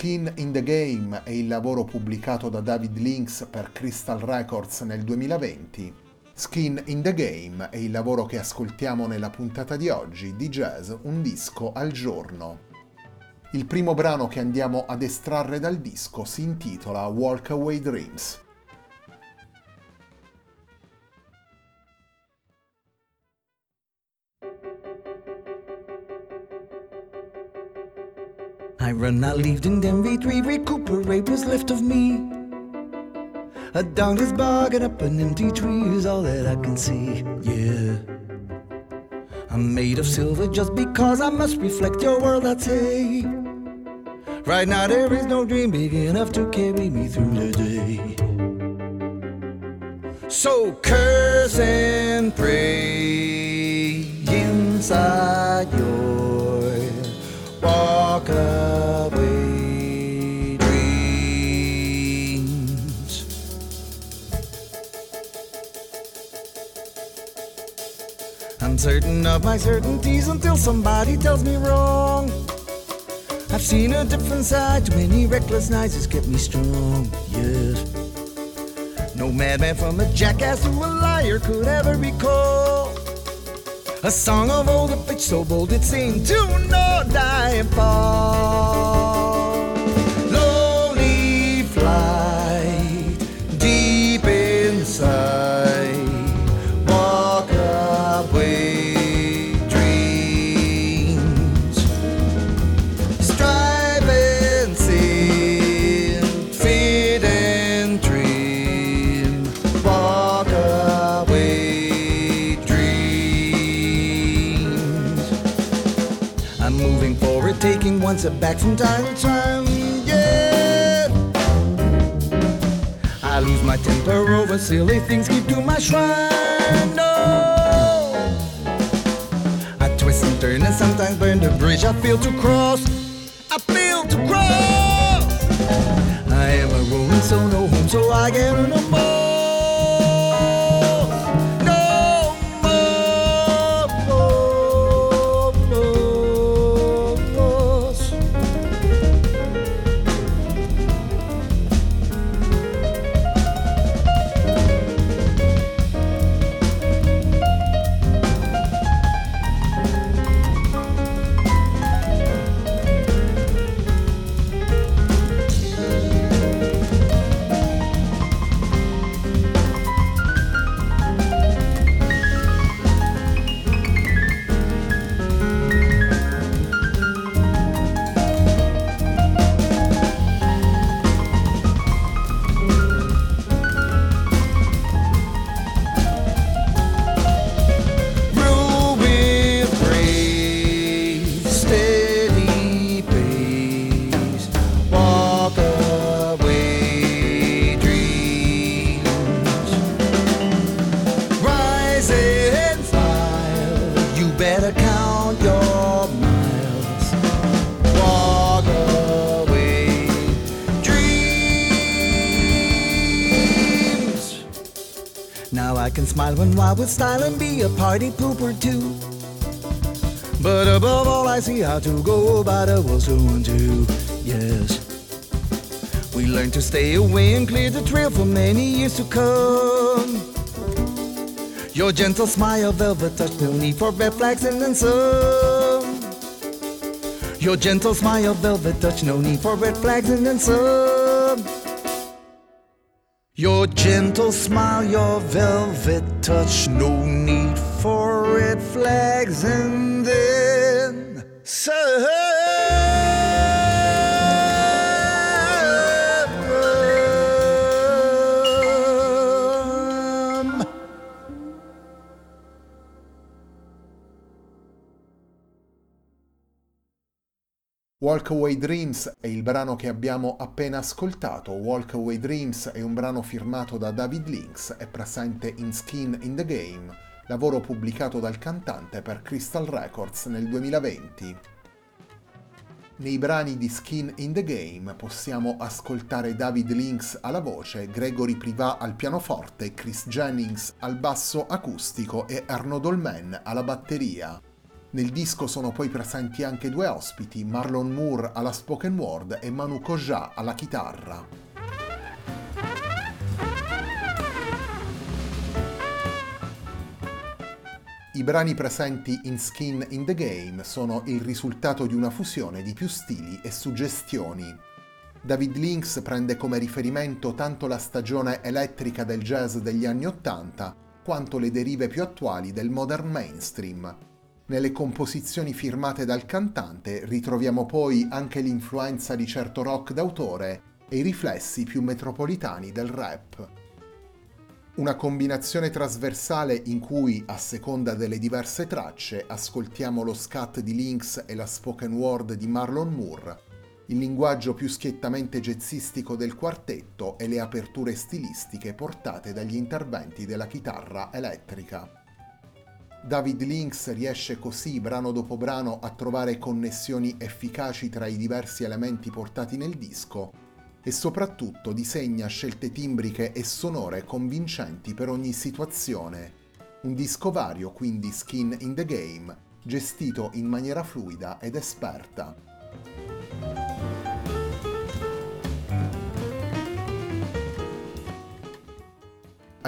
Skin in the Game è il lavoro pubblicato da David Lynx per Crystal Records nel 2020. Skin in the Game è il lavoro che ascoltiamo nella puntata di oggi di Jazz Un disco al giorno. Il primo brano che andiamo ad estrarre dal disco si intitola Walk Away Dreams. I run, I lived and then retreat, recuperate what's left of me. A donkey's bargain up an empty tree is all that I can see, yeah. I'm made of silver just because I must reflect your world, I'd say. Right now there is no dream big enough to carry me through the day. So curse and pray inside your I'm certain of my certainties until somebody tells me wrong. I've seen a different side. Too many reckless nights has kept me strong. Yes. No madman from a jackass to a liar could ever recall a song of old, a pitch so bold it seemed to know die and fall. One step back from time to time. Yeah. I lose my temper over silly things, keep to my shrine. No. I twist and turn and sometimes burn the bridge I feel to cross. I feel to cross. I am a rolling so no home, so I get no more. count your miles. Walk away. Dreams. Now I can smile when wild with style and be a party pooper too. But above all, I see how to go about it. Was soon too. Yes. We learn to stay away and clear the trail for many years to come. Your gentle smile, velvet touch, no need for red flags and then some. Your gentle smile, velvet touch, no need for red flags and then some. Your gentle smile, your velvet touch, no need for red flags and Walk Away Dreams è il brano che abbiamo appena ascoltato. Walk Away Dreams è un brano firmato da David Lynx e presente in Skin in the Game, lavoro pubblicato dal cantante per Crystal Records nel 2020. Nei brani di Skin in the Game possiamo ascoltare David Lynx alla voce, Gregory Privat al pianoforte, Chris Jennings al basso acustico e Arnaud Dolmen alla batteria. Nel disco sono poi presenti anche due ospiti, Marlon Moore alla spoken word e Manu Koja alla chitarra. I brani presenti in Skin in the Game sono il risultato di una fusione di più stili e suggestioni. David Lynx prende come riferimento tanto la stagione elettrica del jazz degli anni Ottanta quanto le derive più attuali del modern mainstream, nelle composizioni firmate dal cantante ritroviamo poi anche l'influenza di certo rock d'autore e i riflessi più metropolitani del rap. Una combinazione trasversale in cui, a seconda delle diverse tracce, ascoltiamo lo scat di Lynx e la spoken word di Marlon Moore, il linguaggio più schiettamente jazzistico del quartetto e le aperture stilistiche portate dagli interventi della chitarra elettrica. David Lynx riesce così, brano dopo brano, a trovare connessioni efficaci tra i diversi elementi portati nel disco e soprattutto disegna scelte timbriche e sonore convincenti per ogni situazione. Un disco vario, quindi skin in the game, gestito in maniera fluida ed esperta.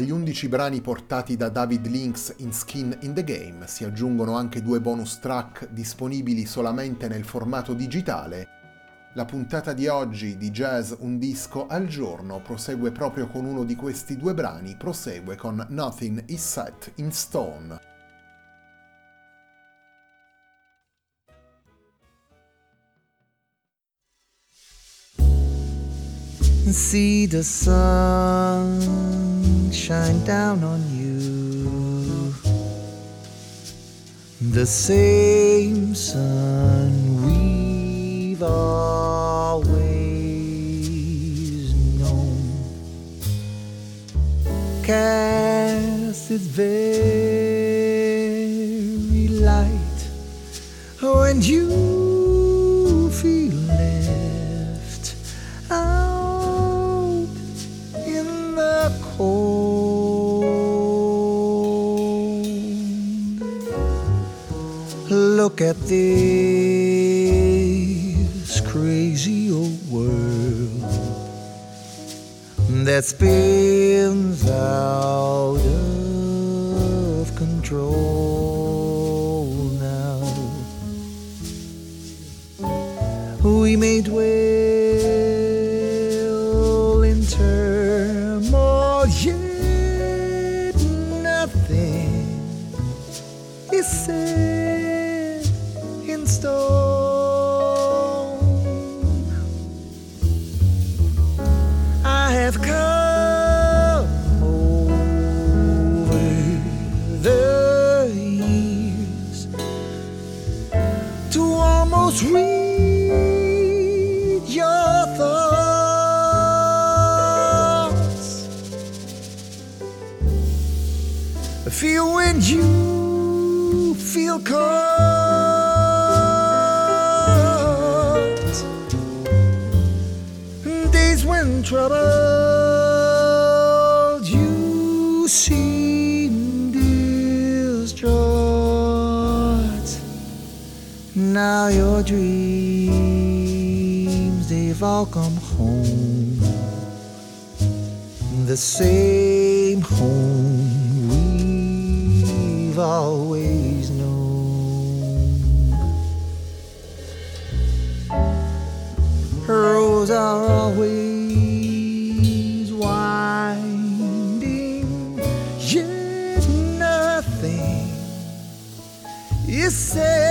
Agli 11 brani portati da David Lynx in Skin in the Game si aggiungono anche due bonus track disponibili solamente nel formato digitale. La puntata di oggi di Jazz Un disco al giorno prosegue proprio con uno di questi due brani, prosegue con Nothing is Set in Stone. See the sun shine down on you. The same sun we've always known. casts its very light when you at this crazy old world that spins out of control now. We may dwell feel cold. Days when troubled, you seem distraught. Now your dreams, they've all come home. The same home we've always. Roads are always winding, yet nothing is set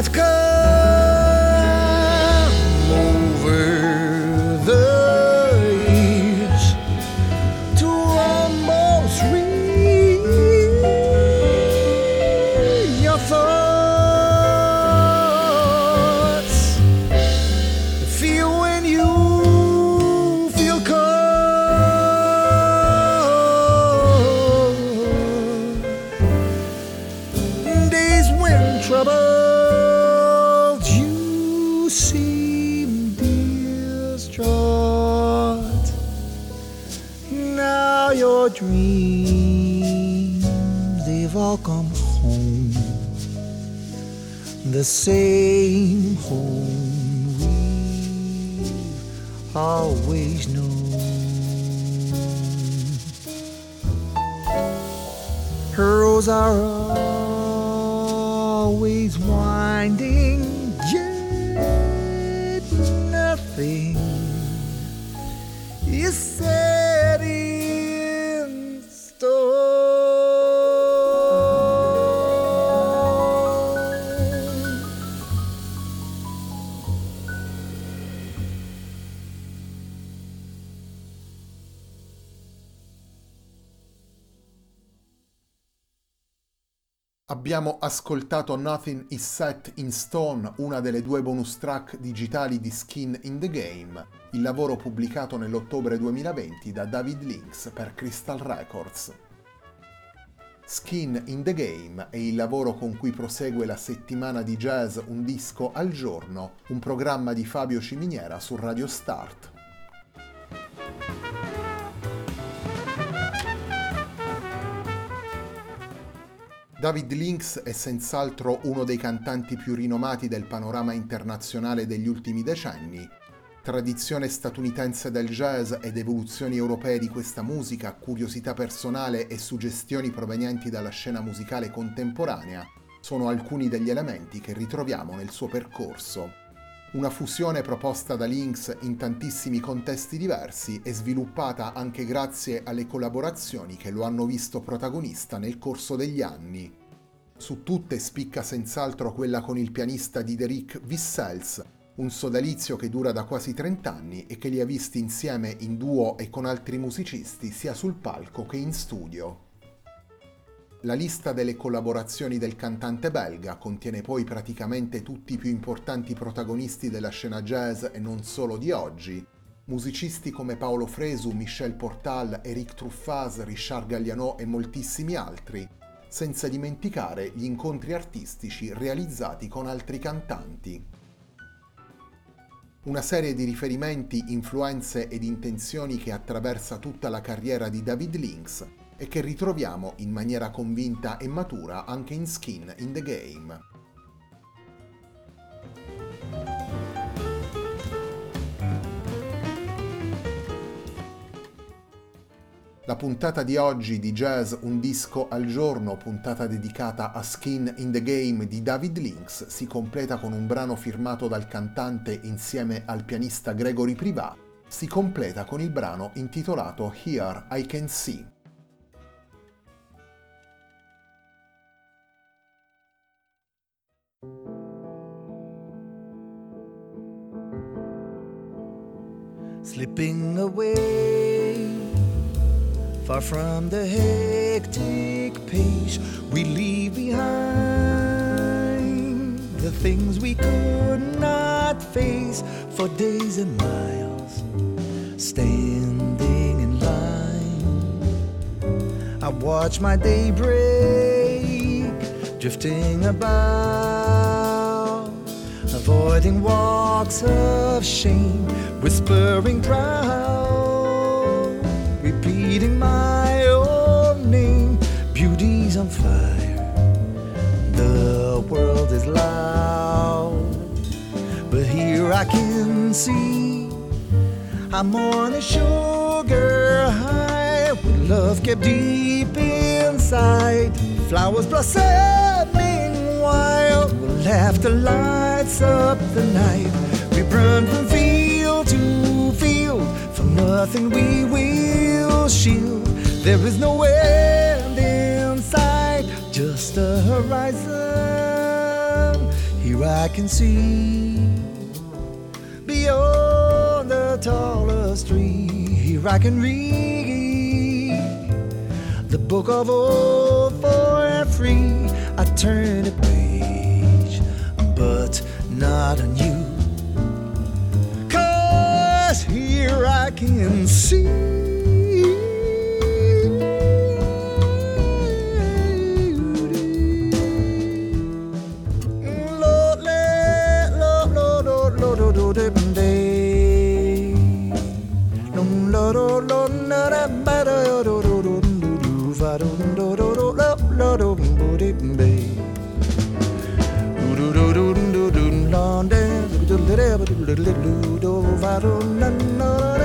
Let's go. They've all come home. The same home we've always known. Pearls are always winding, yet nothing is set Abbiamo ascoltato Nothing is Set in Stone, una delle due bonus track digitali di Skin in the Game, il lavoro pubblicato nell'ottobre 2020 da David Lynx per Crystal Records. Skin in the Game è il lavoro con cui prosegue la settimana di jazz Un disco al giorno, un programma di Fabio Ciminiera su Radio Start. David Lynx è senz'altro uno dei cantanti più rinomati del panorama internazionale degli ultimi decenni. Tradizione statunitense del jazz ed evoluzioni europee di questa musica, curiosità personale e suggestioni provenienti dalla scena musicale contemporanea sono alcuni degli elementi che ritroviamo nel suo percorso. Una fusione proposta da Lynx in tantissimi contesti diversi e sviluppata anche grazie alle collaborazioni che lo hanno visto protagonista nel corso degli anni. Su tutte spicca senz'altro quella con il pianista Dideric Wissels, un sodalizio che dura da quasi 30 anni e che li ha visti insieme in duo e con altri musicisti sia sul palco che in studio. La lista delle collaborazioni del cantante belga contiene poi praticamente tutti i più importanti protagonisti della scena jazz e non solo di oggi, musicisti come Paolo Fresu, Michel Portal, Eric Truffaz, Richard Galliano e moltissimi altri, senza dimenticare gli incontri artistici realizzati con altri cantanti. Una serie di riferimenti, influenze ed intenzioni che attraversa tutta la carriera di David Lynx e che ritroviamo in maniera convinta e matura anche in Skin in the Game. La puntata di oggi di Jazz Un disco al giorno, puntata dedicata a Skin in the Game di David Lynx, si completa con un brano firmato dal cantante insieme al pianista Gregory Privat, si completa con il brano intitolato Here I Can See. Slipping away Far from the hectic pace we leave behind, the things we could not face for days and miles, standing in line. I watch my day break, drifting about, avoiding walks of shame, whispering proud repeating my own name. Beauty's on fire, the world is loud, but here I can see I'm on a sugar high love kept deep inside. Flowers blossoming wild, laughter lights up the night. We run from field to field, from nothing we will shield. There is no end in sight, just a horizon. Here I can see beyond the tallest tree. Here I can read the book of old for free. I turn but not on you. Cause here I can see. Lord, Lord, Lord, Lord, Little do do do do do do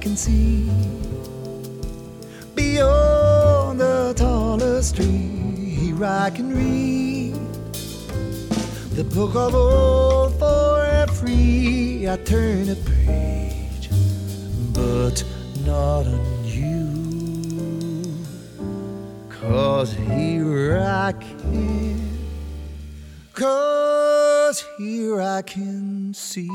can see beyond the tallest tree. Here I can read the book of old for free. I turn a page, but not a new. you. Cause here I can, cause here I can see.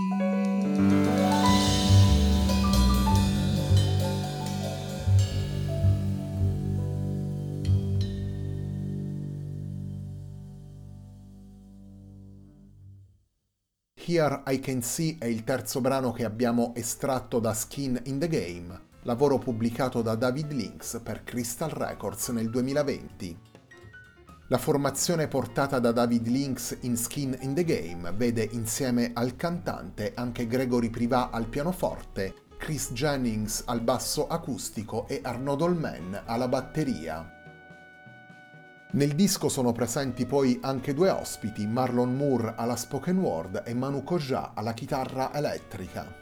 Here I Can See è il terzo brano che abbiamo estratto da Skin in the Game, lavoro pubblicato da David Lynx per Crystal Records nel 2020. La formazione portata da David Lynx in Skin in the Game vede insieme al cantante anche Gregory Privat al pianoforte, Chris Jennings al basso acustico e Arnaud Dolmen alla batteria. Nel disco sono presenti poi anche due ospiti, Marlon Moore alla spoken word e Manu Koja alla chitarra elettrica.